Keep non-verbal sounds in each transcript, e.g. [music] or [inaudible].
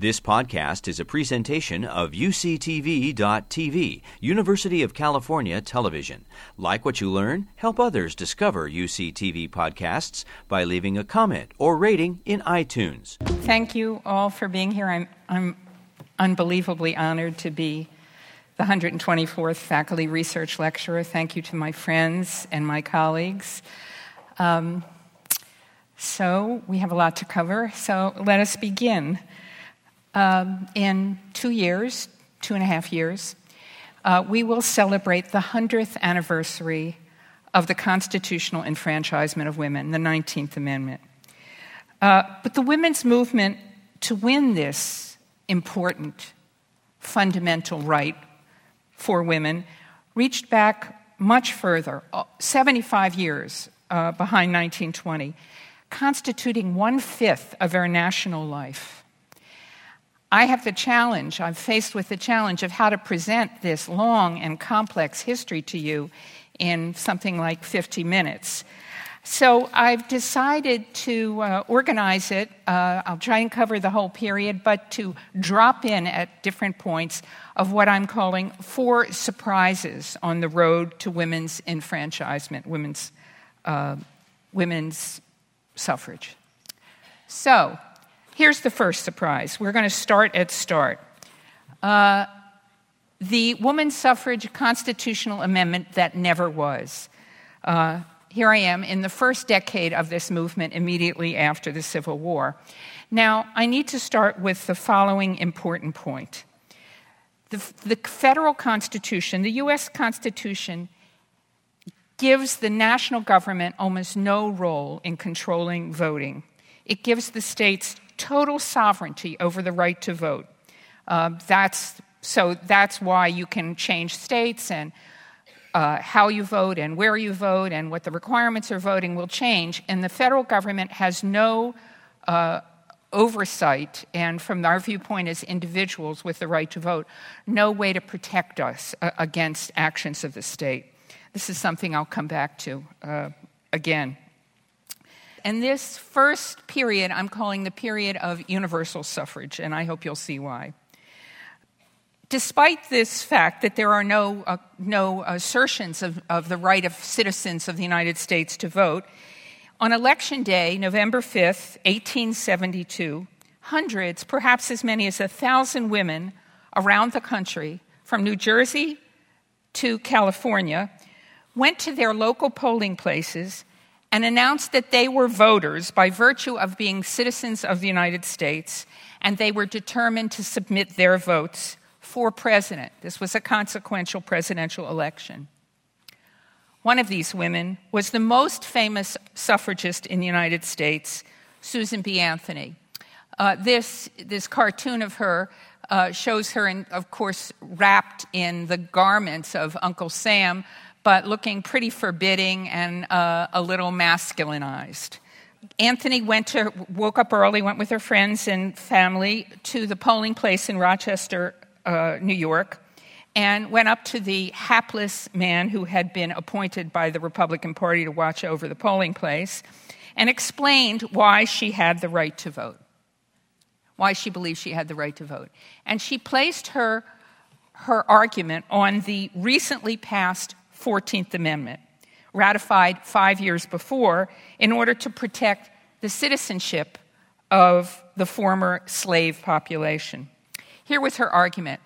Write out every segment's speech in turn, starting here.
This podcast is a presentation of UCTV.tv, University of California Television. Like what you learn, help others discover UCTV podcasts by leaving a comment or rating in iTunes. Thank you all for being here. I'm, I'm unbelievably honored to be the 124th Faculty Research Lecturer. Thank you to my friends and my colleagues. Um, so, we have a lot to cover, so let us begin. Um, in two years, two and a half years, uh, we will celebrate the 100th anniversary of the constitutional enfranchisement of women, the 19th Amendment. Uh, but the women's movement to win this important fundamental right for women reached back much further, uh, 75 years uh, behind 1920, constituting one fifth of our national life. I have the challenge, I'm faced with the challenge of how to present this long and complex history to you in something like 50 minutes. So I've decided to uh, organize it. Uh, I'll try and cover the whole period, but to drop in at different points of what I'm calling four surprises on the road to women's enfranchisement, women's, uh, women's suffrage. So, Here's the first surprise. We're going to start at start. Uh, the woman suffrage constitutional amendment that never was. Uh, here I am in the first decade of this movement immediately after the Civil War. Now, I need to start with the following important point. The, the federal Constitution, the U.S. Constitution, gives the national government almost no role in controlling voting. It gives the states total sovereignty over the right to vote. Uh, that's, so that's why you can change states and uh, how you vote and where you vote and what the requirements of voting will change. And the federal government has no uh, oversight, and from our viewpoint as individuals with the right to vote, no way to protect us uh, against actions of the state. This is something I'll come back to uh, again. And this first period I'm calling the period of universal suffrage, and I hope you'll see why. Despite this fact that there are no, uh, no assertions of, of the right of citizens of the United States to vote, on election day, November 5th, 1872, hundreds, perhaps as many as a thousand women around the country, from New Jersey to California, went to their local polling places and announced that they were voters by virtue of being citizens of the United States, and they were determined to submit their votes for president. This was a consequential presidential election. One of these women was the most famous suffragist in the United States, Susan B. Anthony. Uh, this, this cartoon of her uh, shows her, in, of course, wrapped in the garments of Uncle Sam, but looking pretty forbidding and uh, a little masculinized. Anthony went to, woke up early, went with her friends and family to the polling place in Rochester, uh, New York, and went up to the hapless man who had been appointed by the Republican Party to watch over the polling place and explained why she had the right to vote, why she believed she had the right to vote. And she placed her, her argument on the recently passed 14th Amendment, ratified five years before, in order to protect the citizenship of the former slave population. Here was her argument.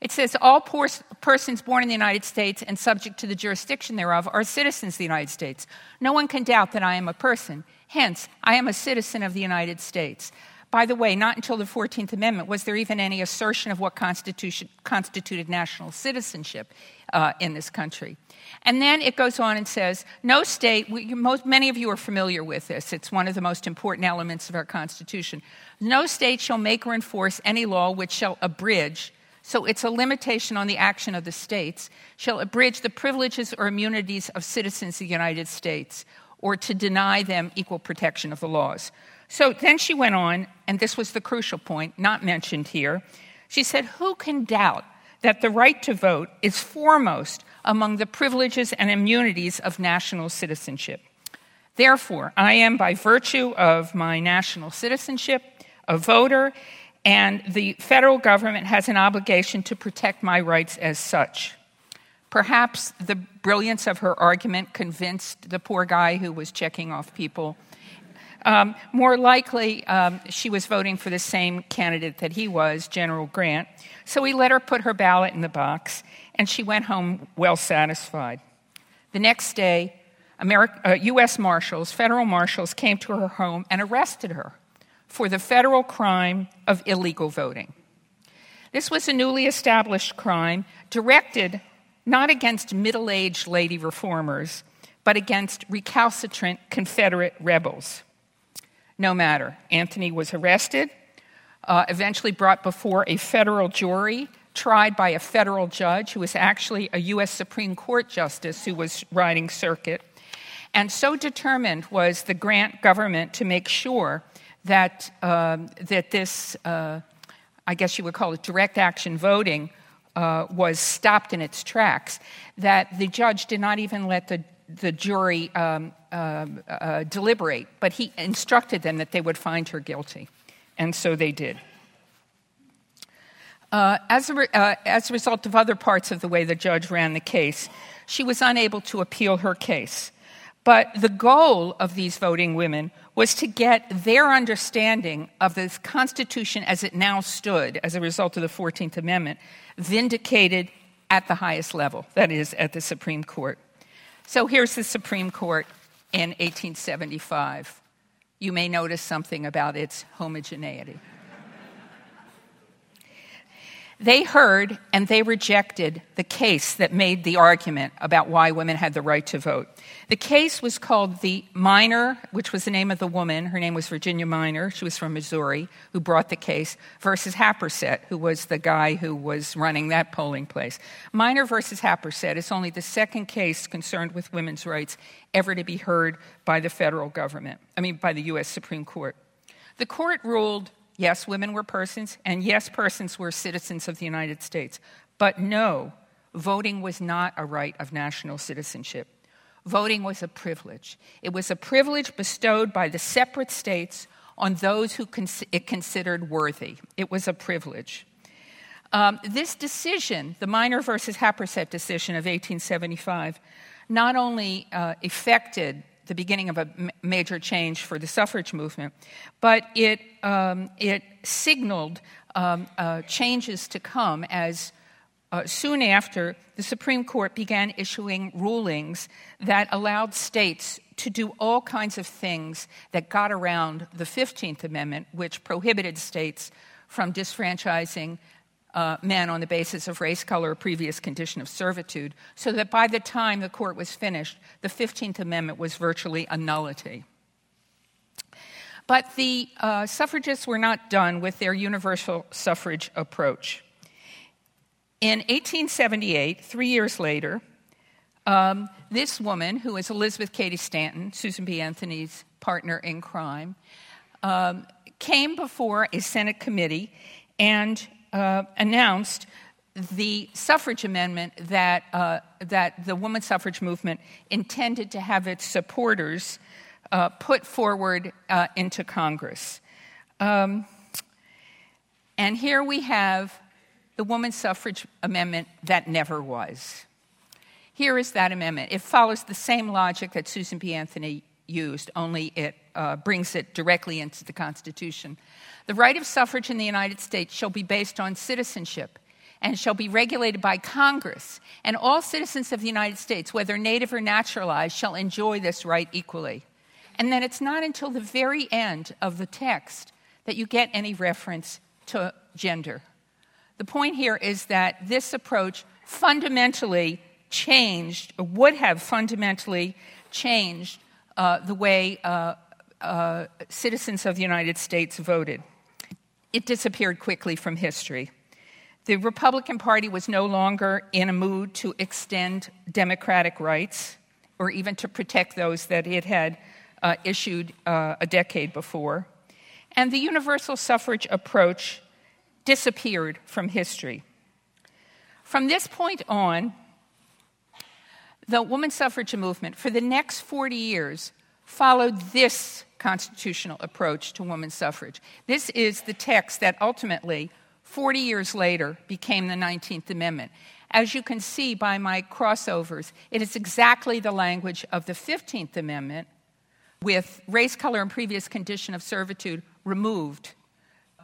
It says all persons born in the United States and subject to the jurisdiction thereof are citizens of the United States. No one can doubt that I am a person. Hence, I am a citizen of the United States. By the way, not until the 14th Amendment was there even any assertion of what constituted national citizenship uh, in this country. And then it goes on and says, no state, we, most, many of you are familiar with this, it's one of the most important elements of our Constitution. No state shall make or enforce any law which shall abridge, so it's a limitation on the action of the states, shall abridge the privileges or immunities of citizens of the United States, or to deny them equal protection of the laws. So then she went on, and this was the crucial point, not mentioned here. She said, Who can doubt that the right to vote is foremost among the privileges and immunities of national citizenship? Therefore, I am, by virtue of my national citizenship, a voter, and the federal government has an obligation to protect my rights as such. Perhaps the brilliance of her argument convinced the poor guy who was checking off people. Um, more likely, um, she was voting for the same candidate that he was, General Grant. So he let her put her ballot in the box, and she went home well satisfied. The next day, Ameri- uh, U.S. Marshals, federal marshals, came to her home and arrested her for the federal crime of illegal voting. This was a newly established crime directed not against middle aged lady reformers, but against recalcitrant Confederate rebels. No matter. Anthony was arrested, uh, eventually brought before a federal jury, tried by a federal judge who was actually a U.S. Supreme Court justice who was riding circuit. And so determined was the Grant government to make sure that, um, that this, uh, I guess you would call it direct action voting, uh, was stopped in its tracks, that the judge did not even let the, the jury um, uh, uh, deliberate, but he instructed them that they would find her guilty. And so they did. Uh, as, a re- uh, as a result of other parts of the way the judge ran the case, she was unable to appeal her case. But the goal of these voting women was to get their understanding of the Constitution as it now stood as a result of the 14th Amendment vindicated at the highest level, that is, at the Supreme Court. So here's the Supreme Court in 1875. You may notice something about its homogeneity. They heard and they rejected the case that made the argument about why women had the right to vote. The case was called the Minor, which was the name of the woman. Her name was Virginia Minor. She was from Missouri, who brought the case, versus Happersett, who was the guy who was running that polling place. Minor versus Happersett is only the second case concerned with women's rights ever to be heard by the federal government, I mean, by the U.S. Supreme Court. The court ruled Yes, women were persons, and yes, persons were citizens of the United States. But no, voting was not a right of national citizenship. Voting was a privilege. It was a privilege bestowed by the separate states on those who it considered worthy. It was a privilege. Um, this decision, the Minor versus Happersett decision of 1875, not only uh, affected the beginning of a major change for the suffrage movement, but it, um, it signaled um, uh, changes to come as uh, soon after the Supreme Court began issuing rulings that allowed states to do all kinds of things that got around the 15th Amendment, which prohibited states from disfranchising uh, men on the basis of race, color, or previous condition of servitude, so that by the time the court was finished, the 15th Amendment was virtually a nullity. But the uh, suffragists were not done with their universal suffrage approach. In 1878, three years later, um, this woman, who is Elizabeth Cady Stanton, Susan B. Anthony's partner in crime, um, came before a Senate committee and uh, announced the suffrage amendment that, uh, that the women's suffrage movement intended to have its supporters uh, put forward uh, into Congress. Um, and here we have the women's suffrage amendment that never was. Here is that amendment. It follows the same logic that Susan B. Anthony used, only it uh, brings it directly into the Constitution. The right of suffrage in the United States shall be based on citizenship and shall be regulated by Congress, and all citizens of the United States, whether native or naturalized, shall enjoy this right equally. And then it's not until the very end of the text that you get any reference to gender. The point here is that this approach fundamentally changed, or would have fundamentally changed uh, the way uh, uh, citizens of the United States voted. It disappeared quickly from history. The Republican Party was no longer in a mood to extend democratic rights or even to protect those that it had uh, issued uh, a decade before. And the universal suffrage approach disappeared from history. From this point on, the women's suffrage movement, for the next 40 years, followed this constitutional approach to women's suffrage. This is the text that ultimately, 40 years later, became the 19th Amendment. As you can see by my crossovers, it is exactly the language of the 15th Amendment, with race, color, and previous condition of servitude removed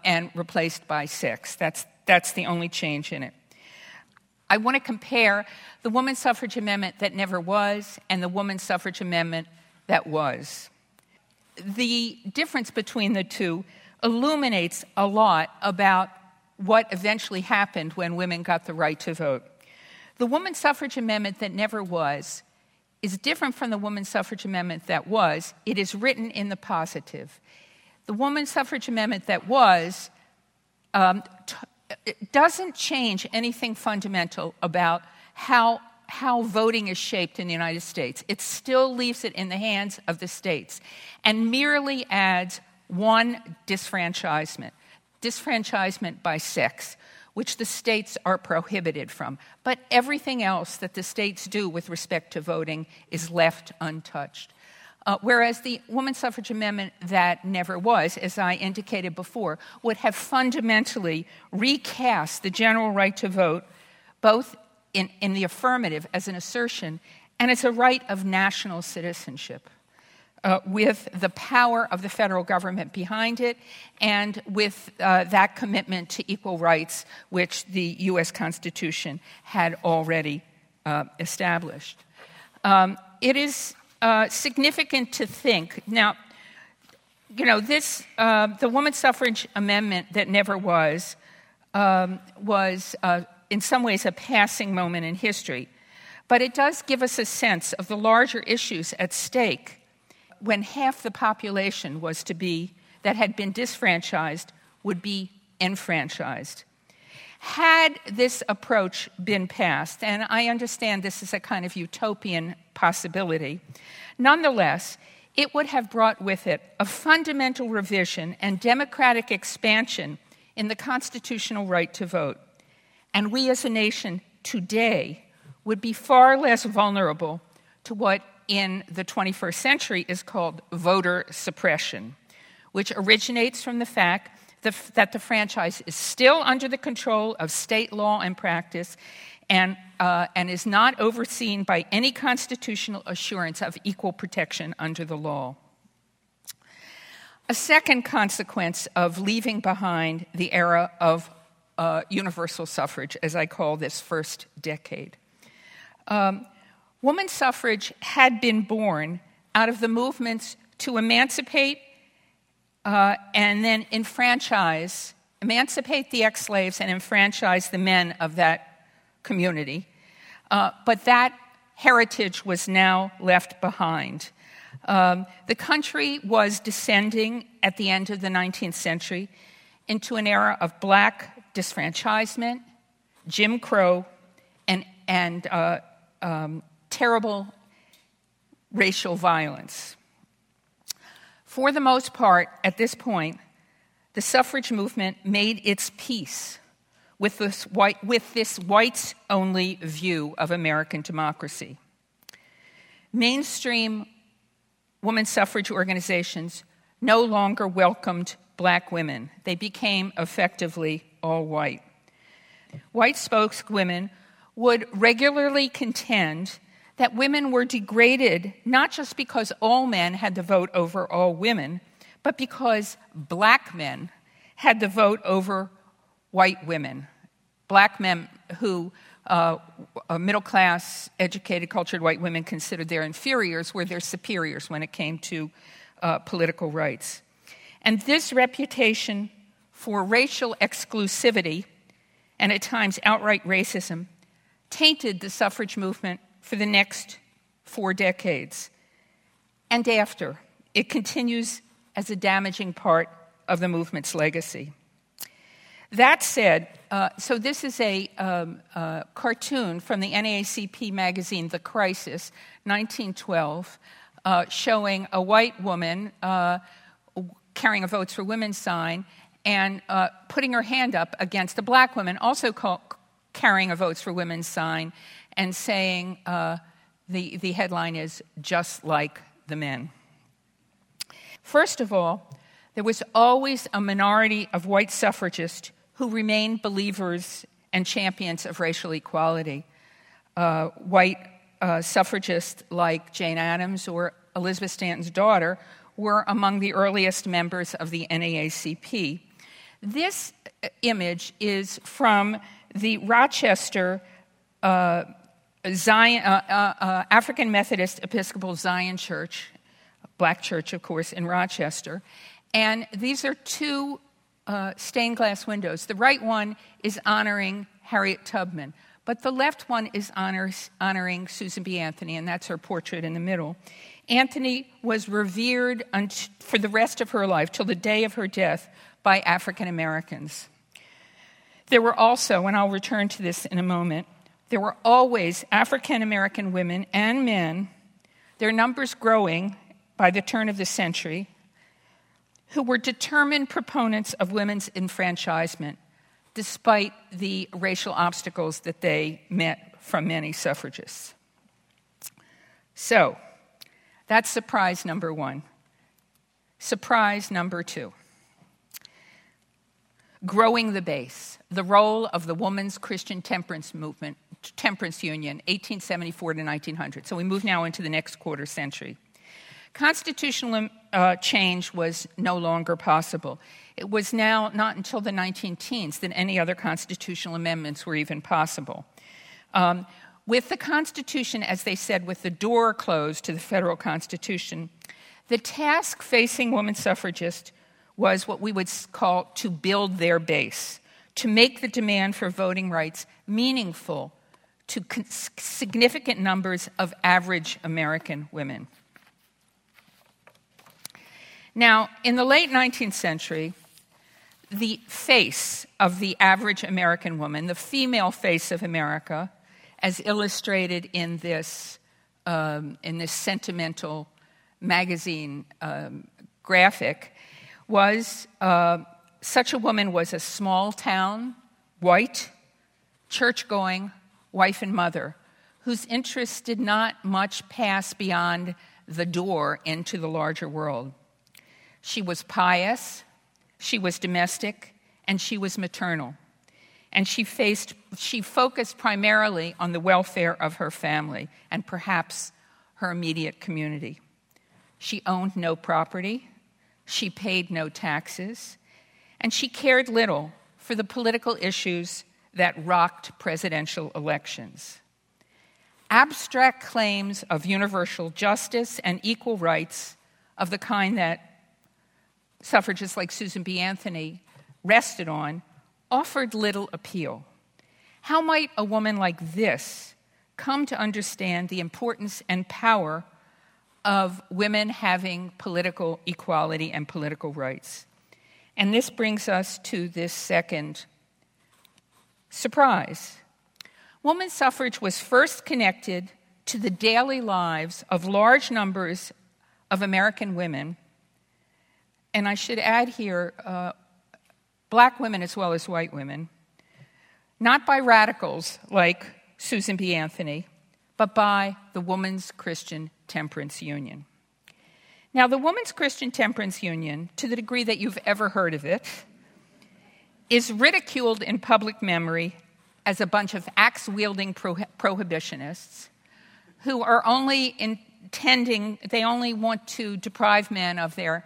and replaced by sex. That's, that's the only change in it. I want to compare the Woman Suffrage Amendment that never was and the Woman Suffrage Amendment that was. The difference between the two illuminates a lot about what eventually happened when women got the right to vote. The Woman Suffrage Amendment that never was is different from the Woman Suffrage Amendment that was. It is written in the positive. The Woman Suffrage Amendment that was um, t- doesn't change anything fundamental about how, how voting is shaped in the United States. It still leaves it in the hands of the states and merely adds one disfranchisement disfranchisement by sex which the states are prohibited from. But everything else that the states do with respect to voting is left untouched. Uh, whereas the Woman Suffrage Amendment that never was, as I indicated before, would have fundamentally recast the general right to vote, both in, in the affirmative as an assertion and as a right of national citizenship uh, with the power of the federal government behind it and with uh, that commitment to equal rights, which the U.S. Constitution had already uh, established. Um, it is uh, significant to think now. You know, this uh, the woman suffrage amendment that never was um, was uh, in some ways a passing moment in history, but it does give us a sense of the larger issues at stake when half the population was to be, that had been disfranchised, would be enfranchised. Had this approach been passed, and I understand this is a kind of utopian possibility, nonetheless, it would have brought with it a fundamental revision and democratic expansion in the constitutional right to vote. And we as a nation today would be far less vulnerable to what in the 21st century is called voter suppression, which originates from the fact that the franchise is still under the control of state law and practice and, uh, and is not overseen by any constitutional assurance of equal protection under the law. A second consequence of leaving behind the era of uh, universal suffrage, as I call this first decade, um, Woman suffrage had been born out of the movements to emancipate uh, and then enfranchise, emancipate the ex slaves and enfranchise the men of that community. Uh, but that heritage was now left behind. Um, the country was descending at the end of the 19th century into an era of black disfranchisement, Jim Crow, and, and uh, um, terrible racial violence. For the most part, at this point, the suffrage movement made its peace with this, white, with this whites only view of American democracy. Mainstream women suffrage organizations no longer welcomed black women, they became effectively all white. White spokeswomen would regularly contend that women were degraded not just because all men had the vote over all women, but because black men had the vote over white women. Black men who uh, middle class, educated, cultured white women considered their inferiors were their superiors when it came to uh, political rights. And this reputation for racial exclusivity and at times outright racism tainted the suffrage movement for the next four decades. And after, it continues as a damaging part of the movement's legacy. That said, uh, so this is a um, uh, cartoon from the NAACP magazine, The Crisis, 1912, uh, showing a white woman uh, carrying a Votes for Women sign and uh, putting her hand up against a black woman, also call, carrying a Votes for Women sign, and saying uh, the, the headline is Just Like the Men. First of all, there was always a minority of white suffragists who remained believers and champions of racial equality. Uh, white uh, suffragists like Jane Addams or Elizabeth Stanton's daughter were among the earliest members of the NAACP. This image is from the Rochester uh, Zion, uh, uh, uh, African Methodist Episcopal Zion Church, black church, of course, in Rochester. And these are two uh, stained glass windows. The right one is honoring Harriet Tubman, but the left one is honors, honoring Susan B. Anthony, and that's her portrait in the middle. Anthony was revered for the rest of her life, till the day of her death, by African Americans. There were also, and I'll return to this in a moment, there were always African American women and men, their numbers growing by the turn of the century, who were determined proponents of women's enfranchisement, despite the racial obstacles that they met from many suffragists. So, that's surprise number one. Surprise number two growing the base, the role of the Woman's Christian Temperance Movement, Temperance Union, 1874 to 1900. So we move now into the next quarter century. Constitutional uh, change was no longer possible. It was now not until the 19 teens that any other constitutional amendments were even possible. Um, with the Constitution, as they said, with the door closed to the federal Constitution, the task facing women suffragists was what we would call to build their base, to make the demand for voting rights meaningful to significant numbers of average American women. Now, in the late 19th century, the face of the average American woman, the female face of America, as illustrated in this, um, in this sentimental magazine um, graphic, was uh, such a woman was a small town, white, church going wife and mother, whose interests did not much pass beyond the door into the larger world. She was pious, she was domestic, and she was maternal. And she, faced, she focused primarily on the welfare of her family and perhaps her immediate community. She owned no property, she paid no taxes, and she cared little for the political issues that rocked presidential elections. Abstract claims of universal justice and equal rights of the kind that suffragists like Susan B. Anthony rested on offered little appeal. How might a woman like this come to understand the importance and power of women having political equality and political rights? And this brings us to this second surprise. Woman suffrage was first connected to the daily lives of large numbers of American women. And I should add here uh, black women as well as white women, not by radicals like Susan B. Anthony, but by the Woman's Christian Temperance Union. Now, the Woman's Christian Temperance Union, to the degree that you've ever heard of it, is ridiculed in public memory as a bunch of axe wielding pro- prohibitionists who are only intending, they only want to deprive men of their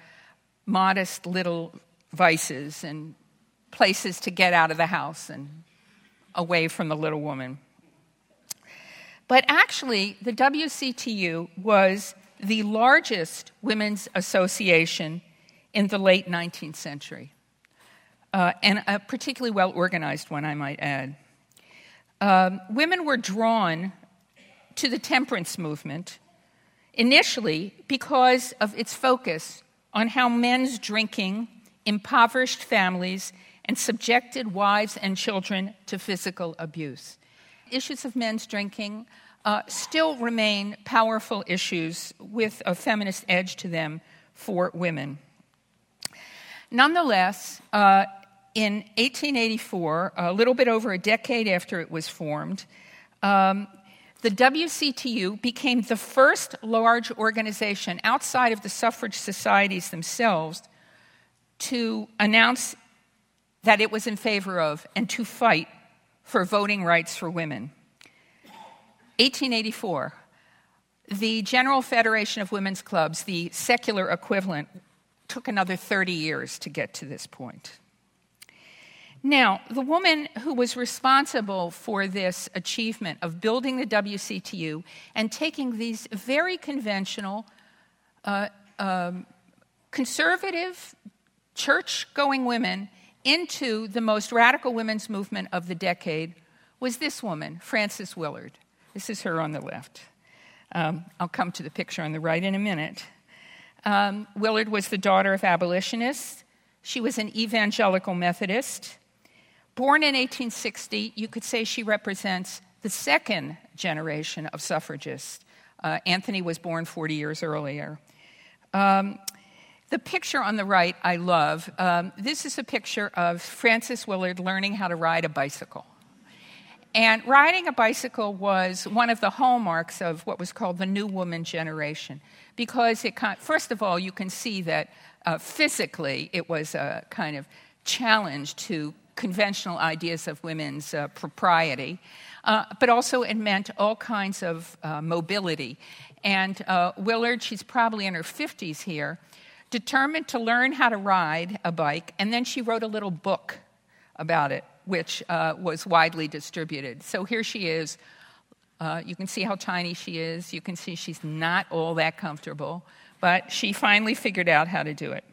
modest little vices and places to get out of the house and away from the little woman. But actually, the WCTU was the largest women's association in the late 19th century uh, and a particularly well organized one, I might add. Um, women were drawn to the temperance movement initially because of its focus on how men's drinking impoverished families and subjected wives and children to physical abuse. Issues of men's drinking uh, still remain powerful issues with a feminist edge to them for women. Nonetheless, uh, in 1884, a little bit over a decade after it was formed, um, the WCTU became the first large organization outside of the suffrage societies themselves to announce that it was in favor of and to fight for voting rights for women. 1884, the General Federation of Women's Clubs, the secular equivalent, took another 30 years to get to this point. Now, the woman who was responsible for this achievement of building the WCTU and taking these very conventional, uh, um, conservative, church going women into the most radical women's movement of the decade was this woman, Frances Willard. This is her on the left. Um, I'll come to the picture on the right in a minute. Um, Willard was the daughter of abolitionists. She was an evangelical Methodist. Born in 1860, you could say she represents the second generation of suffragists. Uh, Anthony was born 40 years earlier. Um, the picture on the right I love. Um, this is a picture of Frances Willard learning how to ride a bicycle. And riding a bicycle was one of the hallmarks of what was called the New Woman generation, because it, first of all, you can see that uh, physically it was a kind of challenge to conventional ideas of women's uh, propriety, uh, but also it meant all kinds of uh, mobility. And uh, Willard, she's probably in her 50s here, determined to learn how to ride a bike, and then she wrote a little book about it, which uh, was widely distributed. So here she is. Uh, you can see how tiny she is. You can see she's not all that comfortable, but she finally figured out how to do it.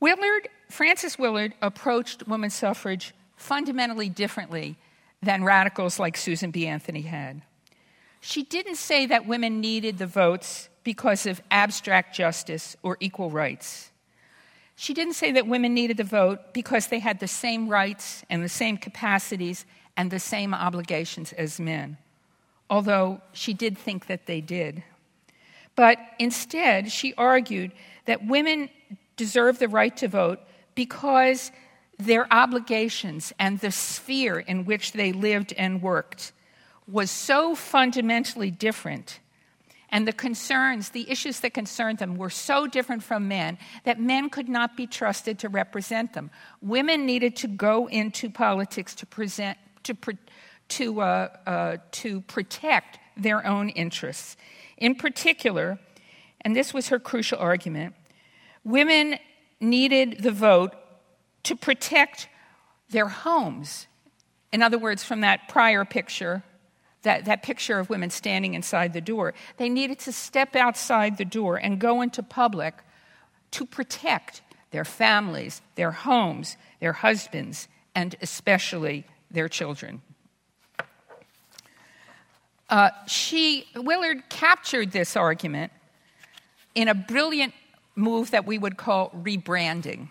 Willard Frances Willard approached women's suffrage fundamentally differently than radicals like Susan B. Anthony had. She didn't say that women needed the votes because of abstract justice or equal rights. She didn't say that women needed to vote because they had the same rights and the same capacities and the same obligations as men, although she did think that they did. But instead, she argued that women deserve the right to vote because their obligations and the sphere in which they lived and worked was so fundamentally different and the concerns, the issues that concerned them, were so different from men that men could not be trusted to represent them. Women needed to go into politics to present, to, to, uh, uh, to protect their own interests. In particular, and this was her crucial argument, women needed the vote to protect their homes. In other words, from that prior picture, that, that picture of women standing inside the door, they needed to step outside the door and go into public to protect their families, their homes, their husbands, and especially their children. Uh, she, Willard captured this argument in a brilliant move that we would call rebranding.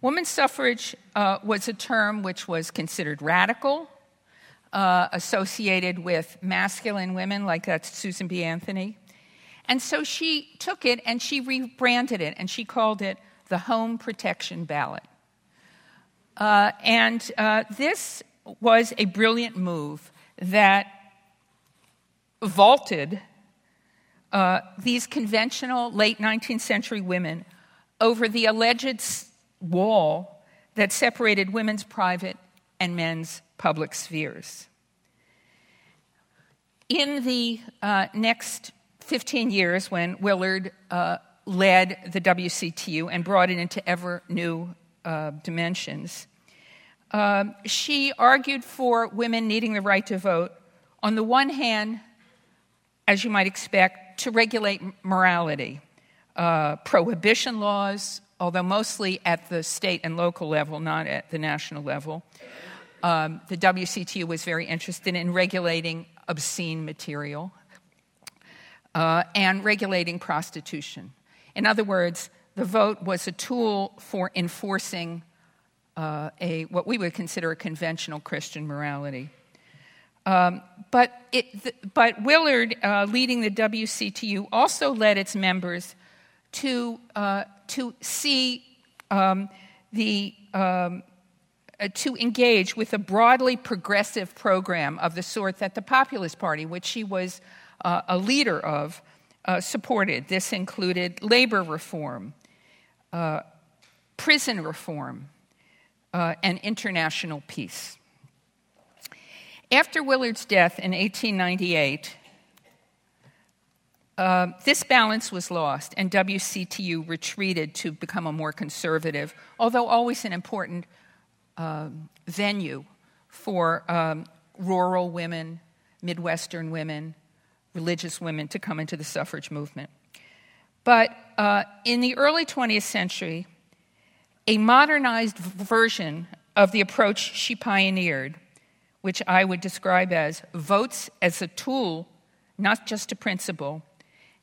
Women's suffrage uh, was a term which was considered radical, uh, associated with masculine women, like that's Susan B. Anthony. And so she took it and she rebranded it and she called it the Home Protection Ballot. Uh, and uh, this was a brilliant move that vaulted uh, these conventional late 19th century women over the alleged wall that separated women's private and men's public spheres. In the uh, next 15 years, when Willard uh, led the WCTU and brought it into ever new uh, dimensions, um, she argued for women needing the right to vote, on the one hand, as you might expect, to regulate morality. Uh, prohibition laws, although mostly at the state and local level, not at the national level. Um, the WCTU was very interested in regulating obscene material uh, and regulating prostitution. In other words, the vote was a tool for enforcing uh, a, what we would consider a conventional Christian morality. Um, but, it, but Willard, uh, leading the WCTU, also led its members to, uh, to see um, the, um, uh, to engage with a broadly progressive program of the sort that the Populist Party, which she was uh, a leader of, uh, supported. This included labor reform, uh, prison reform, and international peace. After Willard's death in 1898, uh, this balance was lost, and WCTU retreated to become a more conservative, although always an important um, venue for um, rural women, Midwestern women, religious women to come into the suffrage movement. But uh, in the early 20th century, a modernized version of the approach she pioneered, which I would describe as votes as a tool, not just a principle,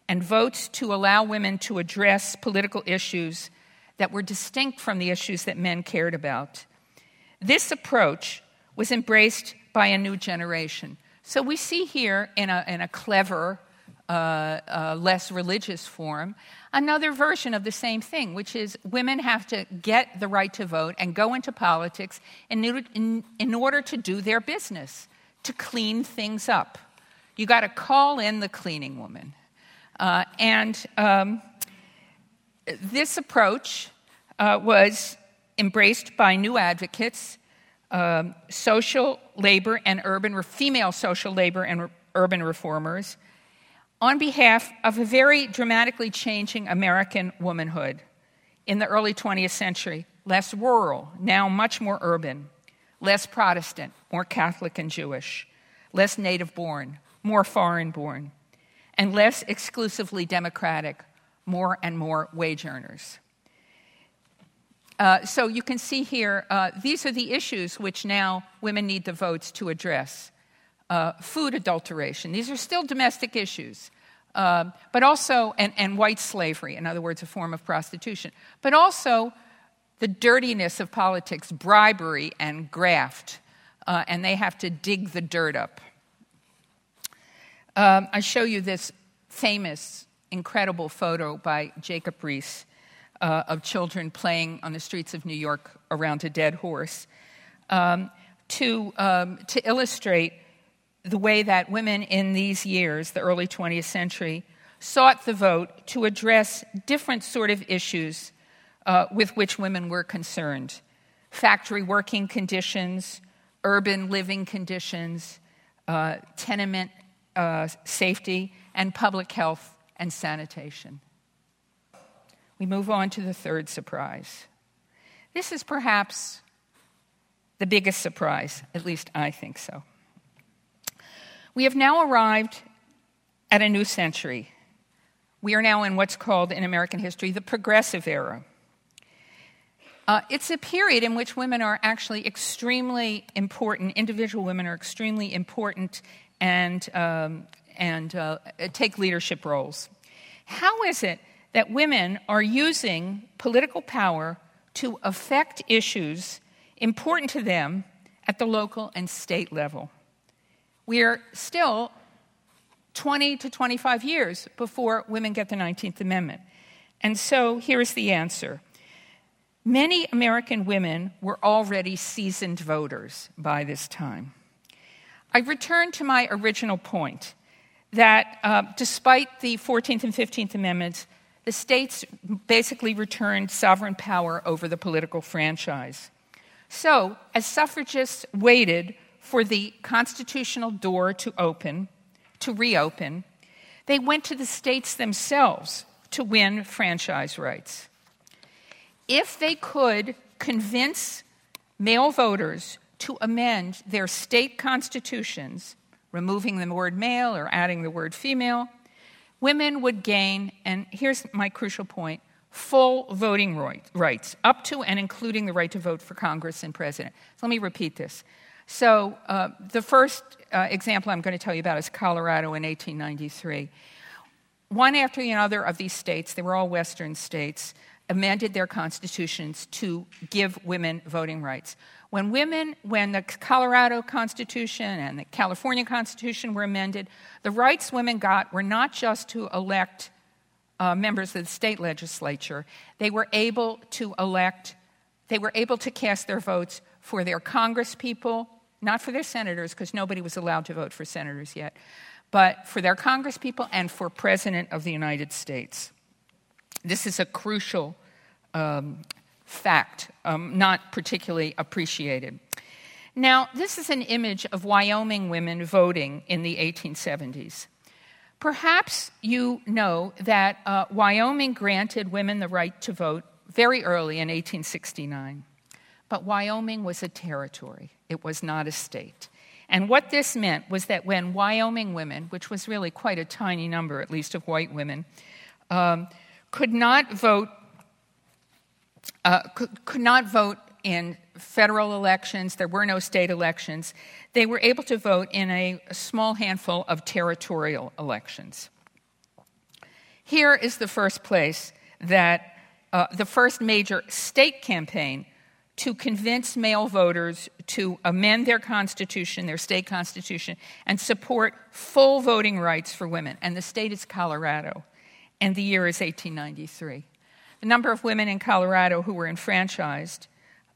and votes to allow women to address political issues that were distinct from the issues that men cared about. This approach was embraced by a new generation. So we see here, in a, in a clever, uh, uh, less religious form, another version of the same thing, which is women have to get the right to vote and go into politics in, in, in order to do their business, to clean things up. You got to call in the cleaning woman. Uh, and um, this approach uh, was embraced by new advocates, um, social labor and urban, female social labor and re- urban reformers, on behalf of a very dramatically changing American womanhood in the early 20th century, less rural, now much more urban, less Protestant, more Catholic and Jewish, less native born, more foreign born. And less exclusively democratic, more and more wage earners. Uh, so you can see here, uh, these are the issues which now women need the votes to address. Uh, food adulteration, these are still domestic issues, um, but also, and, and, white slavery, in other words, a form of prostitution, but also the dirtiness of politics, bribery and graft, uh, and they have to dig the dirt up. Um, I show you this famous, incredible photo by Jacob Riis uh, of children playing on the streets of New York around a dead horse um, to, um, to illustrate the way that women in these years, the early 20th century, sought the vote to address different sort of issues uh, with which women were concerned factory working conditions, urban living conditions, uh, tenement uh, safety, and public health and sanitation. We move on to the third surprise. This is perhaps the biggest surprise, at least I think so. We have now arrived at a new century. We are now in what's called in American history the progressive era. Uh, it's a period in which women are actually extremely important, individual women are extremely important and, um, and uh, take leadership roles. How is it that women are using political power to affect issues important to them at the local and state level? We are still 20 to 25 years before women get the 19th Amendment. And so here's the answer. Many American women were already seasoned voters by this time. I return to my original point that uh, despite the 14th and 15th Amendments, the states basically returned sovereign power over the political franchise. So, as suffragists waited for the constitutional door to open, to reopen, they went to the states themselves to win franchise rights. If they could convince male voters to amend their state constitutions, removing the word male or adding the word female, women would gain, and here's my crucial point full voting rights, up to and including the right to vote for Congress and president. So let me repeat this. So, uh, the first uh, example I'm going to tell you about is Colorado in 1893. One after the other of these states, they were all Western states, amended their constitutions to give women voting rights. When women, when the Colorado Constitution and the California Constitution were amended, the rights women got were not just to elect uh, members of the state legislature, they were able to elect, they were able to cast their votes for their congresspeople, not for their senators, because nobody was allowed to vote for senators yet, but for their congresspeople and for President of the United States. This is a crucial um, fact, um, not particularly appreciated. Now, this is an image of Wyoming women voting in the 1870s. Perhaps you know that uh, Wyoming granted women the right to vote very early in 1869. But Wyoming was a territory, it was not a state. And what this meant was that when Wyoming women, which was really quite a tiny number, at least of white women, um, could not vote, uh, could, could not vote in federal elections, there were no state elections, they were able to vote in a, small handful of territorial elections. Here is the first place that uh, the first major state campaign to convince male voters to amend their constitution, their state constitution, and support full voting rights for women. And the state is Colorado, and the year is 1893. The number of women in Colorado who were enfranchised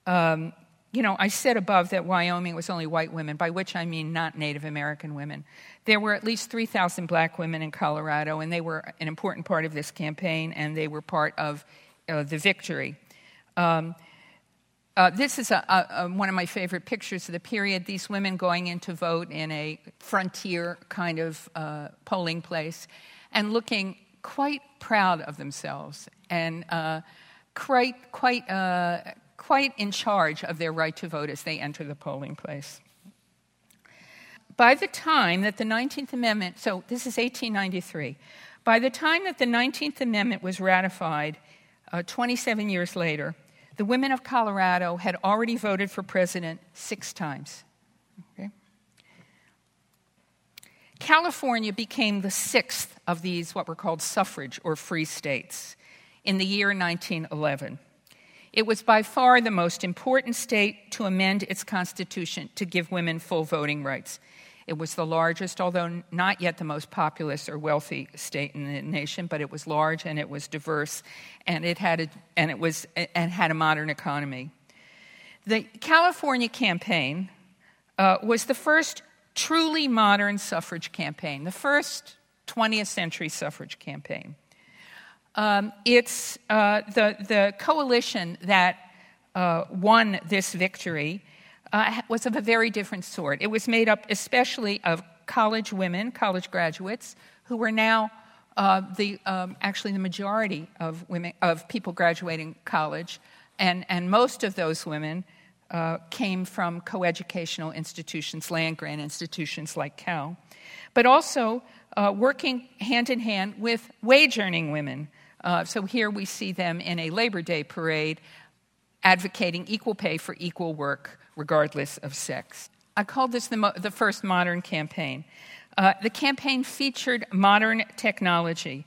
um, you know, I said above that Wyoming was only white women, by which I mean not Native American women. There were at least 3,000 black women in Colorado, and they were an important part of this campaign, and they were part of uh, the victory. Um, uh, this is a, a, a, one of my favorite pictures of the period. These women going in to vote in a frontier kind of uh, polling place and looking quite proud of themselves and uh, quite, quite uh, quite in charge of their right to vote as they enter the polling place. By the time that the 19th Amendment, so this is 1893, by the time that the 19th Amendment was ratified uh, 27 years later, the women of Colorado had already voted for president six times. Okay? California became the sixth of these, what were called suffrage or free states, in the year 1911. It was by far the most important state to amend its constitution to give women full voting rights. It was the largest, although not yet the most populous or wealthy state in the nation, but it was large and it was diverse, and it had a, and it was and had a modern economy. The California campaign uh, was the first truly modern suffrage campaign, the first 20th century suffrage campaign. Um, it's uh, the, the coalition that uh, won this victory uh, was of a very different sort. It was made up especially of college women, college graduates, who were now uh, the, um, actually the majority of, women, of people graduating college, and, and most of those women uh, came from coeducational institutions, land grant institutions like Cal, but also uh, working hand in hand with wage earning women uh, so here we see them in a Labor Day parade advocating equal pay for equal work, regardless of sex. I called this the, mo- the first modern campaign. Uh, the campaign featured modern technology.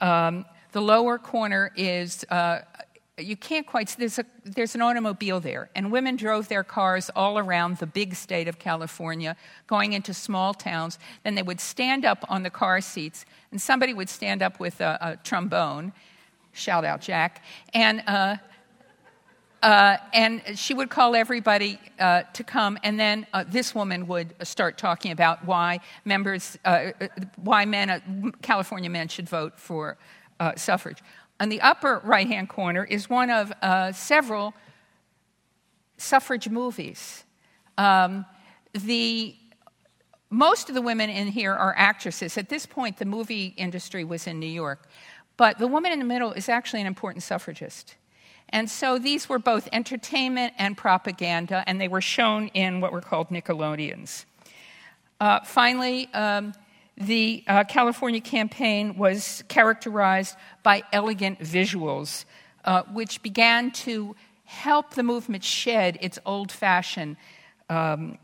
Um, the lower corner is uh, you can't quite there's a there's an automobile there. And women drove their cars all around the big state of california going into small towns. Then they would stand up on the car seats and somebody would stand up with a, a trombone. Shout out jack. And uh, uh, and she would call everybody uh, to come, and then uh, this woman would start talking about why members, uh, uh, why men, California men, should vote for suffrage. On the upper right hand corner is one of uh, several suffrage movies. Um, the, most of the women in here are actresses. At this point, the movie industry was in New York. But the woman in the middle is actually an important suffragist. And so these were both entertainment and propaganda, and they were shown in what were called Nickelodeons. Uh, finally, um, the uh, California campaign was characterized by elegant visuals, uh, which began to help the movement shed its old fashioned um,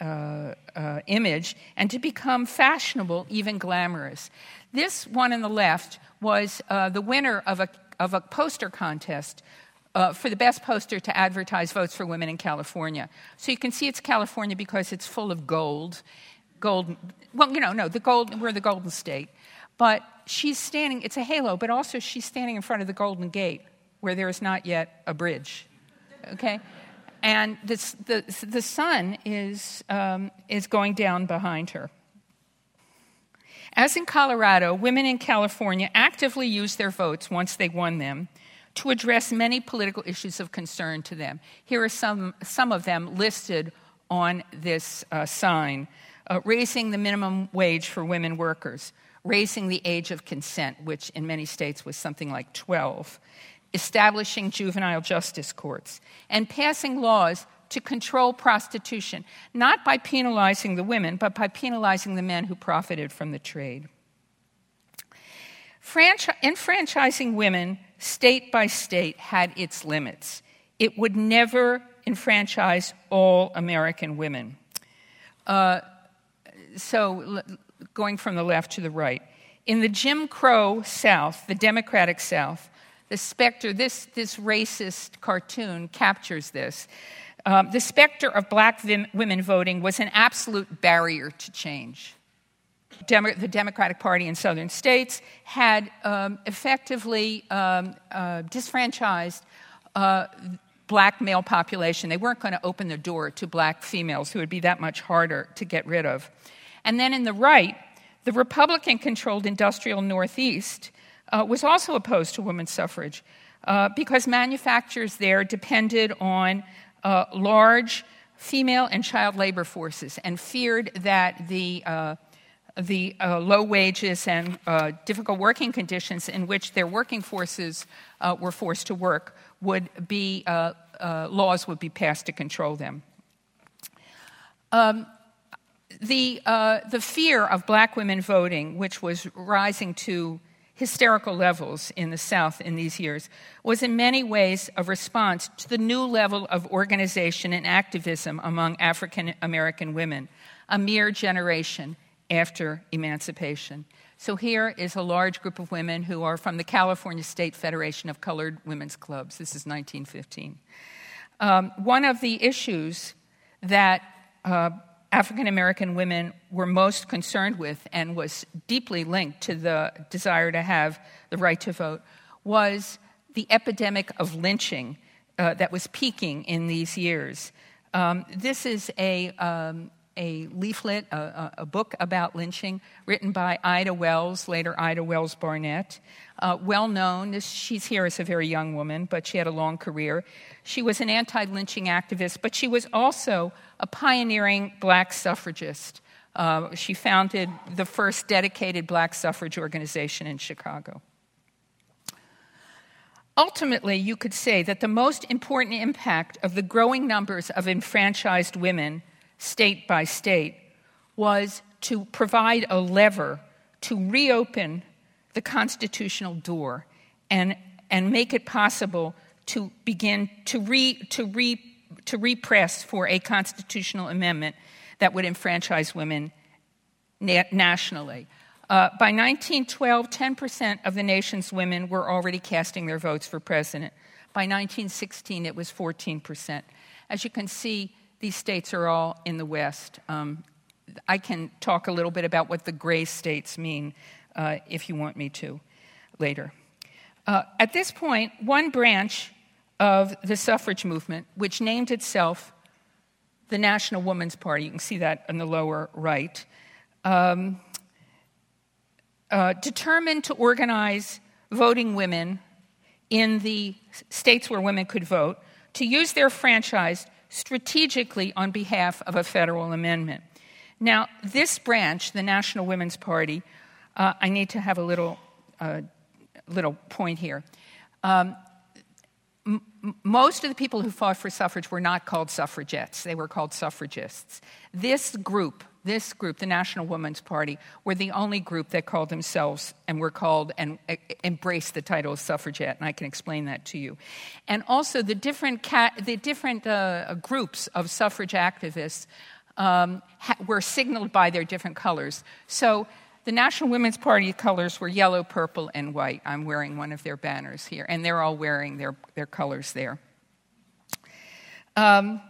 uh, uh, image and to become fashionable, even glamorous. This one on the left was uh, the winner of a, of a poster contest uh, for the best poster to advertise votes for women in California. So you can see it's California because it's full of gold golden, well, you know, no, the gold, we're the Golden State. But she's standing, it's a halo, but also she's standing in front of the Golden Gate where there is not yet a bridge. Okay? and this, the, the sun is, um, is going down behind her. As in Colorado, women in California actively used their votes once they won them to address many political issues of concern to them. Here are some, some of them listed on this uh, sign uh, raising the minimum wage for women workers, raising the age of consent, which in many states was something like 12, establishing juvenile justice courts, and passing laws to control prostitution, not by penalizing the women, but by penalizing the men who profited from the trade. Franchi- enfranchising women state by state had its limits. It would never enfranchise all American women. Uh, so, going from the left to the right. In the Jim Crow South, the Democratic South, the specter, this, this racist cartoon captures this. Um, the specter of black vim- women voting was an absolute barrier to change. Demo- the Democratic Party in southern states had um, effectively um, uh, disfranchised uh, black male population. They weren't going to open the door to black females, who would be that much harder to get rid of. And then in the right, the Republican controlled industrial Northeast uh, was also opposed to women's suffrage uh, because manufacturers there depended on uh, large female and child labor forces and feared that the, uh, the uh, low wages and uh, difficult working conditions in which their working forces uh, were forced to work would be, laws would be passed to control them. Um, the, the fear of black women voting, which was rising to hysterical levels in the South in these years was in many ways a response to the new level of organization and activism among African American women, a mere generation after emancipation. So here is a large group of women who are from the California State Federation of Colored Women's Clubs. This is 1915. Um, one of the issues that uh, African American women were most concerned with and was deeply linked to the desire to have the right to vote was the epidemic of lynching uh, that was peaking in these years. Um, this is a, um, a leaflet, a, a, book about lynching, written by Ida Wells, later Ida Wells Barnett. Uh, well known, she's here as a very young woman, but she had a long career. She was an anti lynching activist, but she was also a pioneering black suffragist. Uh, she founded the first dedicated black suffrage organization in Chicago. Ultimately, you could say that the most important impact of the growing numbers of enfranchised women, state by state, was to provide a lever to reopen the constitutional door and, and make it possible to begin to, re, to, re, to repress for a constitutional amendment that would enfranchise women na- nationally. Uh, by 1912, 10% of the nation's women were already casting their votes for president. By 1916, it was 14%. As you can see, these states are all in the West. Um, I can talk a little bit about what the gray states mean uh, if you want me to later. Uh, at this point, one branch of the suffrage movement, which named itself the National Woman's Party, you can see that in the lower right, um, uh, determined to organize voting women in the states where women could vote to use their franchise strategically on behalf of a federal amendment. Now, this branch, the National Women's Party, uh, I need to have a little, uh, little point here. Um, m- most of the people who fought for suffrage were not called suffragettes, they were called suffragists. This group, this group, the National Woman's Party, were the only group that called themselves and were called and uh, embraced the title of suffragette, and I can explain that to you. And also, the different, cat, the different uh, groups of suffrage activists um, ha- were signaled by their different colors. So, the National Women's Party colors were yellow, purple, and white. I'm wearing one of their banners here, and they're all wearing their, their colors there. Um,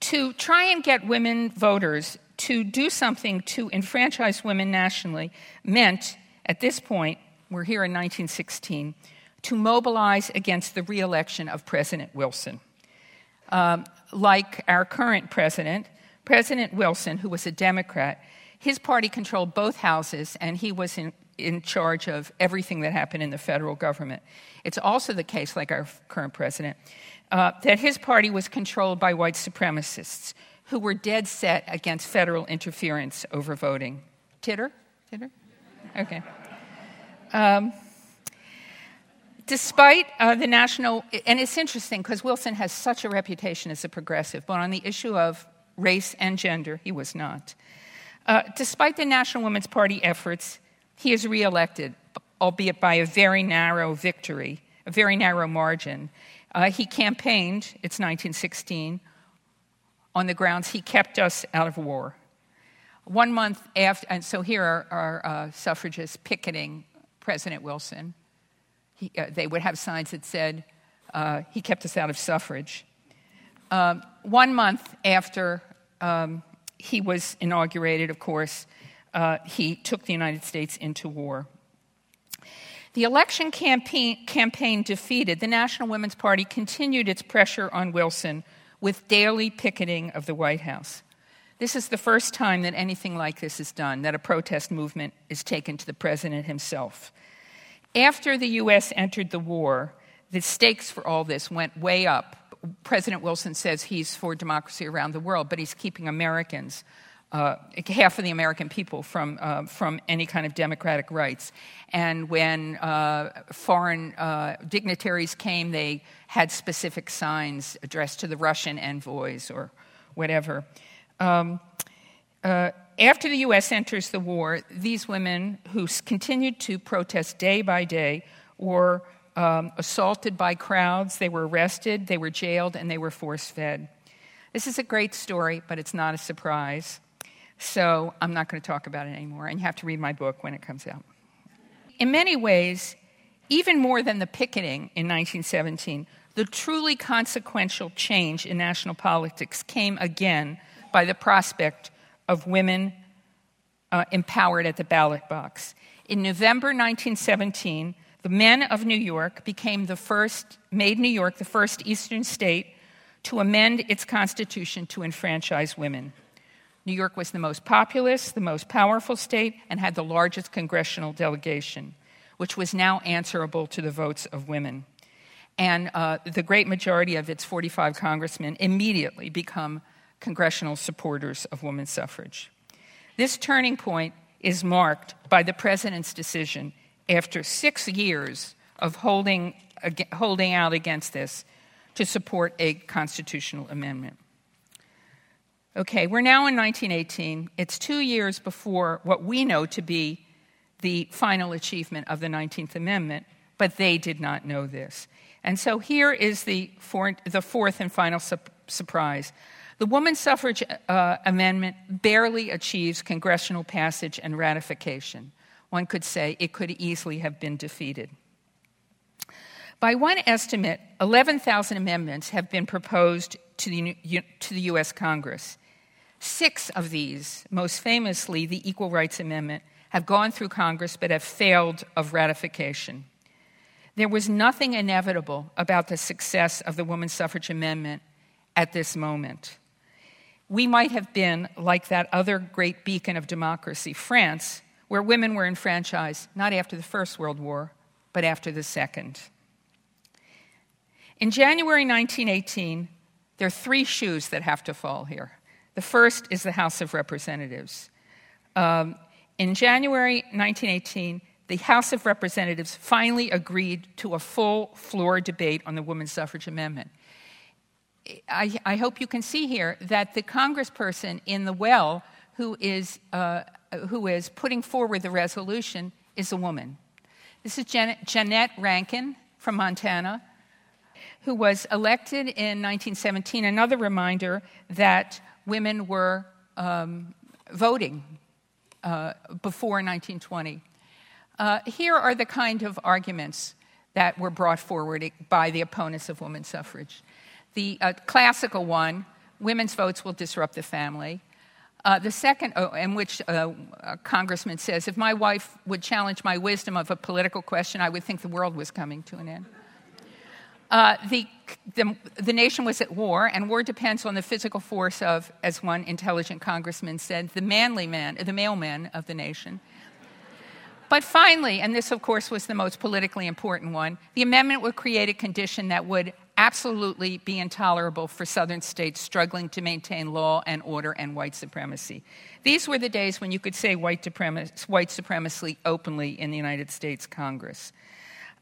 to try and get women voters to do something to enfranchise women nationally meant, at this point, we're here in 1916, to mobilize against the reelection of President Wilson. Um, like our current president, President Wilson, who was a Democrat, his party controlled both houses and he was in, in charge of everything that happened in the federal government. It's also the case, like our current president, uh, that his party was controlled by white supremacists who were dead set against federal interference over voting. Titter? Titter? Okay. Um, despite uh, the national, and it's interesting because Wilson has such a reputation as a progressive, but on the issue of race and gender, he was not. Uh, despite the National Women's Party efforts, he is reelected, albeit by a very narrow victory, a very narrow margin. Uh, he campaigned, it's 1916, on the grounds he kept us out of war. One month after, and so here are, are uh, suffragists picketing President Wilson. He, uh, they would have signs that said, uh, he kept us out of suffrage. Um, one month after um, he was inaugurated, of course, uh, he took the United States into war. The election campaign, campaign defeated, the National Women's Party continued its pressure on Wilson with daily picketing of the White House. This is the first time that anything like this is done, that a protest movement is taken to the president himself. After the U.S. entered the war, the stakes for all this went way up. President Wilson says he's for democracy around the world, but he's keeping Americans uh, half of the American people from, uh, from any kind of democratic rights. And when uh, foreign uh, dignitaries came, they had specific signs addressed to the Russian envoys or whatever. Um, uh, after the U.S. enters the war, these women who continued to protest day by day were um, assaulted by crowds, they were arrested, they were jailed, and they were force fed. This is a great story, but it's not a surprise. So I'm not going to talk about it anymore, and you have to read my book when it comes out. In many ways, even more than the picketing in 1917, the truly consequential change in national politics came again by the prospect of women uh, empowered at the ballot box. In November 1917, the men of New York became the first, made New York the first Eastern state to amend its constitution to enfranchise women. New York was the most populous, the most powerful state, and had the largest congressional delegation, which was now answerable to the votes of women. And uh, the great majority of its 45 congressmen immediately become congressional supporters of women's suffrage. This turning point is marked by the president's decision after six years of holding, holding out against this to support a constitutional amendment. Okay, we're now in 1918. It's two years before what we know to be the final achievement of the 19th Amendment, but they did not know this. And so here is the, four, the fourth and final su- surprise. The woman suffrage uh, amendment barely achieves congressional passage and ratification. One could say it could easily have been defeated. By one estimate, 11,000 amendments have been proposed to the, to the U.S. Congress. Six of these, most famously the Equal Rights Amendment, have gone through Congress but have failed of ratification. There was nothing inevitable about the success of the Woman Suffrage Amendment at this moment. We might have been like that other great beacon of democracy, France, where women were enfranchised not after the First World War, but after the Second. In January 1918, there are three shoes that have to fall here. The first is the House of Representatives. Um, in January 1918, the House of Representatives finally agreed to a full floor debate on the women's suffrage amendment. I, I hope you can see here that the congressperson in the well who is, uh, who is putting forward the resolution is a woman. This is Janet, Jeannette Rankin from Montana, who was elected in 1917. Another reminder that women were um, voting uh, before 1920. Uh, here are the kind of arguments that were brought forward by the opponents of women's suffrage. The uh, classical one women's votes will disrupt the family. Uh, the second, oh, in which uh, a congressman says, if my wife would challenge my wisdom of a political question, I would think the world was coming to an end. Uh, the, the, the, nation was at war, and war depends on the physical force of, as one intelligent congressman said, the manly man, the male man of the nation. But finally, and this of course was the most politically important one, the amendment would create a condition that would absolutely be intolerable for southern states struggling to maintain law and order and white supremacy. These were the days when you could say white, white supremacy openly in the United States Congress.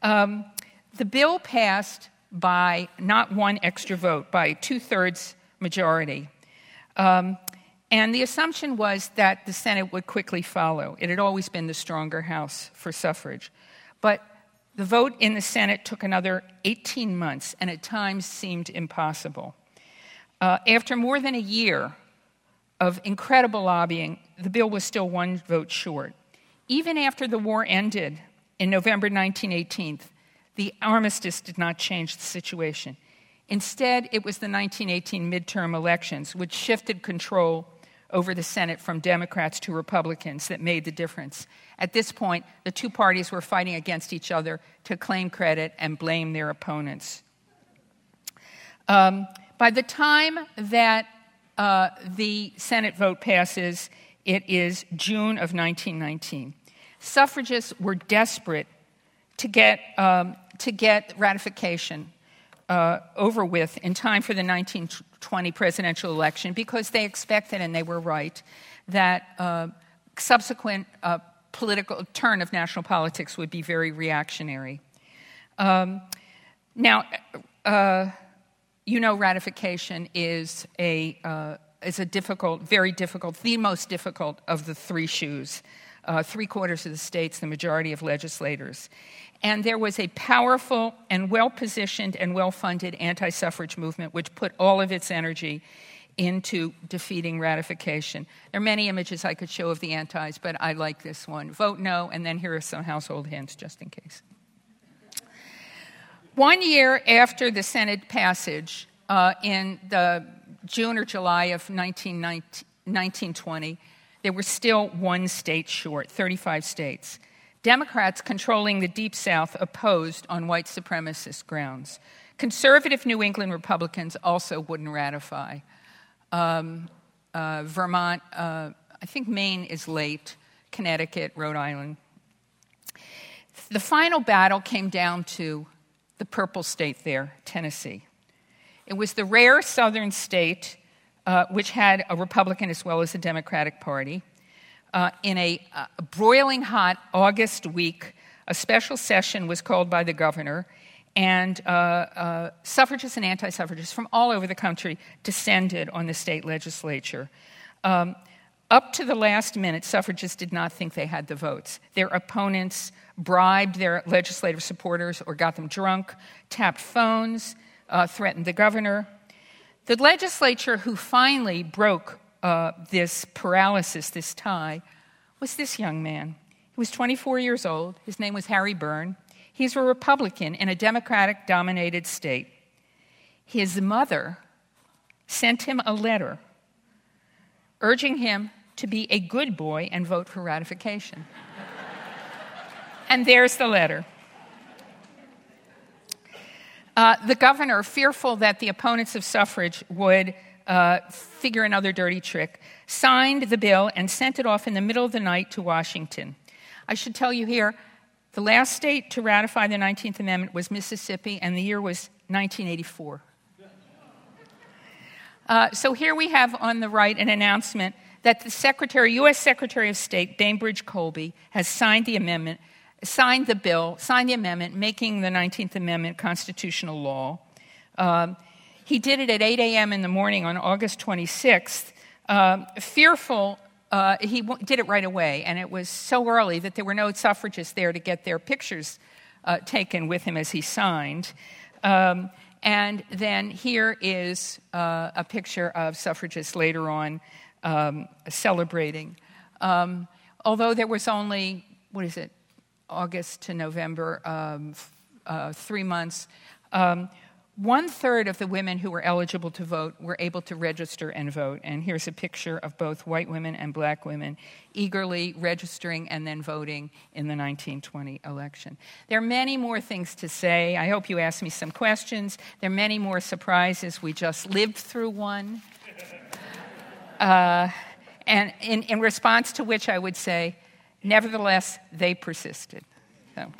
Um, the bill passed by not one extra vote, by two thirds majority. Um, and the assumption was that the Senate would quickly follow. It had always been the stronger House for suffrage. But the vote in the Senate took another 18 months and at times seemed impossible. Uh, after more than a year of incredible lobbying, the bill was still one vote short. Even after the war ended in November 1918, the armistice did not change the situation. Instead, it was the 1918 midterm elections which shifted control over the Senate from Democrats to Republicans that made the difference. At this point, the two parties were fighting against each other to claim credit and blame their opponents. Um, by the time that uh, the Senate vote passes, it is June of 1919. Suffragists were desperate to get, um, to get ratification uh, over with in time for the 1920 presidential election because they expected, and they were right, that uh, subsequent uh, political turn of national politics would be very reactionary. Um, now, uh, you know, ratification is a uh, is a difficult, very difficult, the most difficult of the three shoes uh, three quarters of the states, the majority of legislators. And there was a powerful and well positioned and well funded anti suffrage movement which put all of its energy into defeating ratification. There are many images I could show of the antis, but I like this one. Vote no, and then here are some household hints just in case. One year after the Senate passage, uh, in the June or July of 1920, there were still one state short, 35 states. Democrats controlling the Deep South opposed on white supremacist grounds. Conservative New England Republicans also wouldn't ratify. Um, uh, Vermont, uh, I think Maine is late, Connecticut, Rhode Island. The final battle came down to the purple state there, Tennessee. It was the rare southern state uh, which had a Republican as well as a Democratic Party. Uh, in a, a, broiling hot August week, a special session was called by the governor, and uh, uh, suffragists and anti suffragists from all over the country descended on the state legislature. Um, up to the last minute, suffragists did not think they had the votes. Their opponents bribed their legislative supporters or got them drunk, tapped phones, uh, threatened the governor. The legislature who finally broke uh, this paralysis, this tie, was this young man. He was 24 years old. His name was Harry Burn. He's a Republican in a Democratic dominated state. His mother sent him a letter urging him to be a good boy and vote for ratification. and there's the letter. Uh, the governor, fearful that the opponents of suffrage would uh, figure another dirty trick, signed the bill and sent it off in the middle of the night to Washington. I should tell you here the last state to ratify the 19th Amendment was Mississippi, and the year was 1984. Uh, so here we have on the right an announcement that the Secretary, U.S. Secretary of State, Bainbridge Colby, has signed the amendment signed the bill, signed the amendment, making the 19th Amendment constitutional law. Um, he did it at 8 a.m. in the morning on August 26th, uh, fearful. Uh, he w- did it right away, and it was so early that there were no suffragists there to get their pictures uh, taken with him as he signed. Um, and then here is uh, a picture of suffragists later on um, celebrating. Um, although there was only, what is it, August to November, um, uh, three months. One third of the women who were eligible to vote were able to register and vote. And here's a picture of both white women and black women eagerly registering and then voting in the 1920 election. There are many more things to say. I hope you ask me some questions. There are many more surprises. We just lived through one. [laughs] Uh, and in, in response to which I would say, nevertheless, they persisted. So.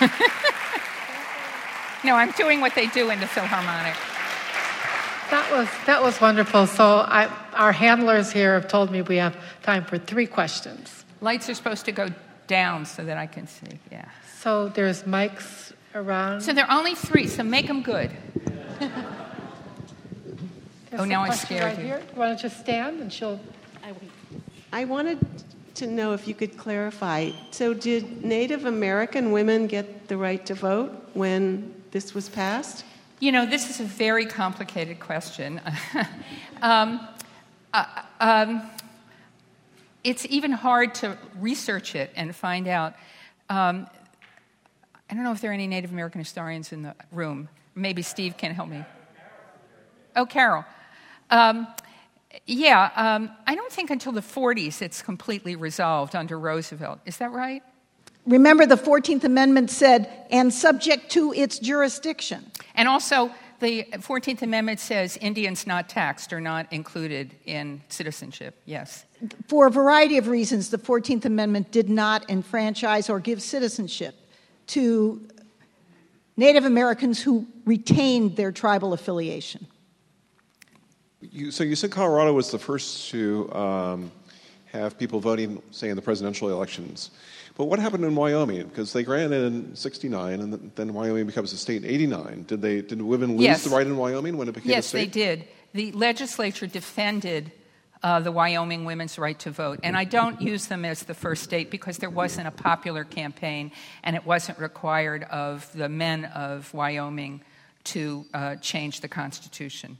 [laughs] no, I'm doing what they do in the Philharmonic. That was that was wonderful. So I, our handlers here have told me we have time for three questions. Lights are supposed to go down so that I can see. Yeah. So there's mics around. So there are only three. So make them good. [laughs] oh, now I'm scared. Right here. You want to just stand and she'll. I wanted to know if you could clarify. So, did Native American women get the right to vote when this was passed? You know, this is a very complicated question. [laughs] um, uh, um, it's even hard to research it and find out. Um, I don't know if there are any Native American historians in the room. Maybe Steve can help me. Oh, Carol. Yeah, um, I don't think until the 40s it's completely resolved under Roosevelt. Is that right? Remember, the 14th Amendment said, and subject to its jurisdiction. And also, the 14th Amendment says Indians not taxed are not included in citizenship, yes. For a variety of reasons, the 14th Amendment did not enfranchise or give citizenship to Native Americans who retained their tribal affiliation. You, so you said Colorado was the first to um, have people voting, say, in the presidential elections. But what happened in Wyoming? Because they granted in '69, and then Wyoming becomes a state in '89. Did they? Did women lose yes. the right in Wyoming when it became yes, a state? Yes, they did. The legislature defended uh, the Wyoming women's right to vote, and I don't use them as the first state because there wasn't a popular campaign, and it wasn't required of the men of Wyoming to uh, change the Constitution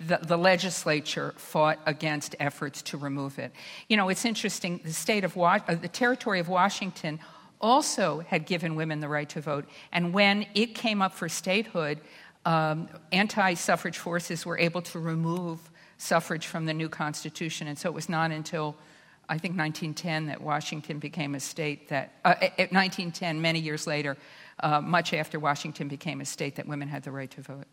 the, the, legislature fought against efforts to remove it. You know, it's interesting. The state of uh, the territory of Washington also had given women the right to vote, and when it came up for statehood, um, anti-suffrage forces were able to remove suffrage from the new Constitution, and so it was not until I think 1910 that Washington became a state that, uh, at 1910, many years later, uh, much after Washington became a state, that women had the right to vote.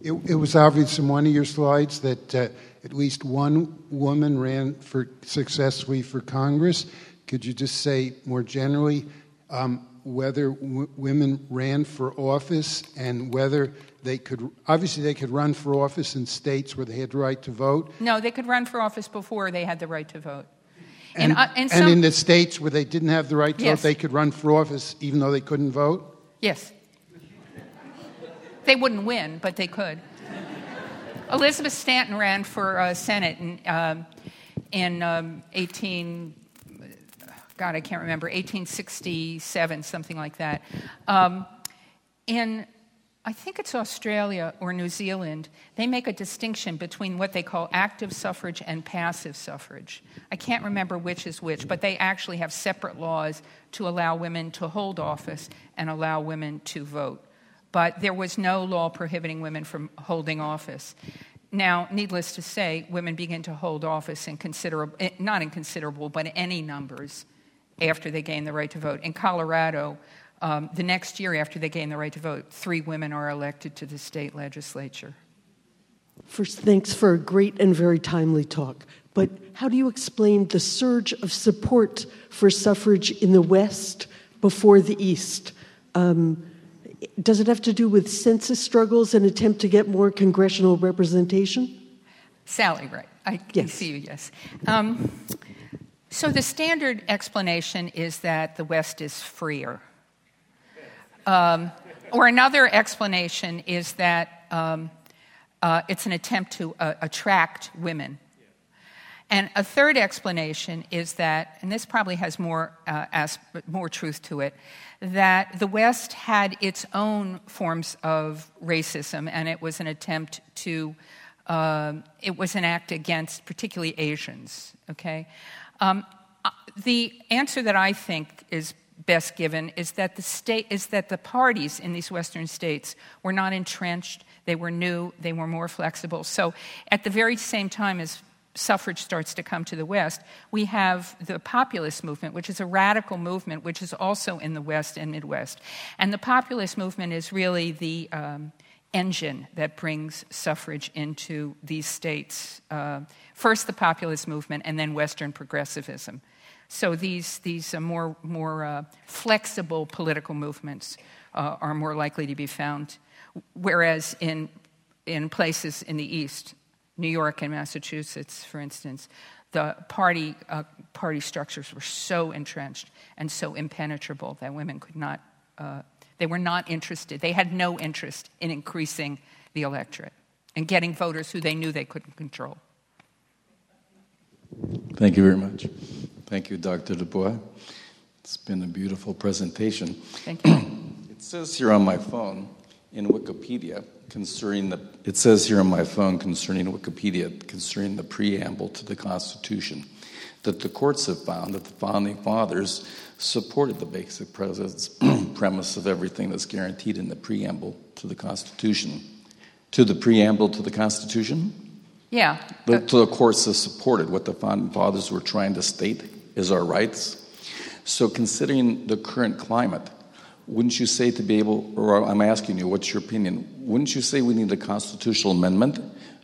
It, it, was obvious in one of your slides that uh, at least one woman ran for successfully for Congress. Could you just say more generally um, whether w- women ran for office and whether they could obviously they could run for office in states where they had the right to vote? No, they could run for office before they had the right to vote. And, uh, and, some, and in the states where they didn't have the right to yes. vote, they could run for office even though they couldn't vote? Yes. They wouldn't win, but they could. Elizabeth Stanton ran for uh, Senate in, um, in um, 18, God, I can't remember, 1867, something like that. Um, in, I think it's Australia or New Zealand, they make a distinction between what they call active suffrage and passive suffrage. I can't remember which is which, but they actually have separate laws to allow women to hold office and allow women to vote but there was no law prohibiting women from holding office. Now, needless to say, women begin to hold office in considerable, eh, not in considerable, but any numbers after they gain the right to vote. In Colorado, um, the next year after they gain the right to vote, three women are elected to the state legislature. First, thanks for a great and very timely talk. But how do you explain the surge of support for suffrage in the West before the East? Um, does it have to do with census struggles and attempt to get more congressional representation? Sally, right. I can yes. see you, yes. Um, so the standard explanation is that the West is freer. Um, or another explanation is that um, uh, it's an attempt to uh, attract women. And a third explanation is that, and this probably has more, uh, as, more truth to it, that the West had its own forms of racism, and it was an attempt to uh, it was an act against particularly Asians. Okay, um, uh, the answer that I think is best given is that the state is that the parties in these western states were not entrenched they were new they were more flexible so at the very same time as suffrage starts to come to the west we have the populist movement which is a radical movement which is also in the west and midwest. And the populist movement is really the um, engine that brings suffrage into these states. Uh, first the populist movement and then western progressivism. So these, these more, more uh, flexible political movements uh, are more likely to be found. Whereas in, in places in the East, New York and Massachusetts, for instance, the party, uh, party structures were so entrenched and so impenetrable that women could not, uh, they were not interested. They had no interest in increasing the electorate and getting voters who they knew they couldn't control. Thank you very much. Thank you, Dr. DuBois. It's been a beautiful presentation. Thank you. it says here on my phone in Wikipedia concerning the it says here on my phone concerning Wikipedia concerning the preamble to the Constitution that the courts have found that the founding fathers supported the basic [clears throat] premise of everything that's guaranteed in the preamble to the Constitution. To the preamble to the Constitution? Yeah. The, to the courts have supported what the founding fathers were trying to state is our rights. So, considering the current climate, wouldn't you say to be able, or I'm asking you, what's your opinion? Wouldn't you say we need a constitutional amendment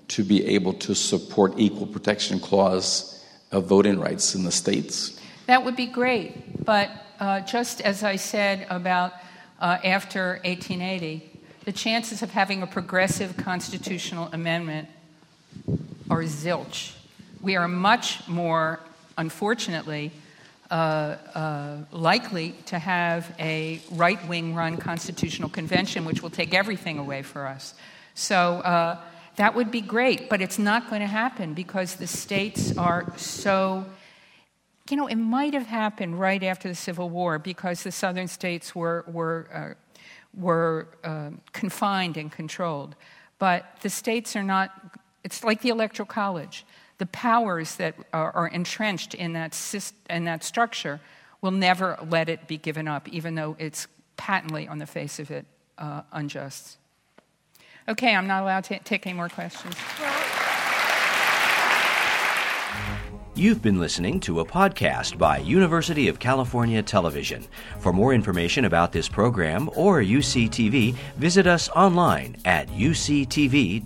to be able to support equal protection clause of voting rights in the states? That would be great, but uh, just as I said about uh, after 1880, the chances of having a progressive constitutional amendment are zilch. We are much more unfortunately, uh, uh, likely to have a right wing run constitutional convention, which will take everything away for us. So uh, that would be great, but it's not going to happen because the states are so. You know, it might have happened right after the Civil War because the southern states were, were, uh, were uh, confined and controlled. But the states are not, it's like the Electoral College the powers that are, are entrenched in that, in that structure will never let it be given up, even though it's patently, on the face of it, uh, unjust. Okay, I'm not allowed to take any more questions. You've been listening to a podcast by University of California Television. For more information about this program or UCTV, visit us online at uctv.tv.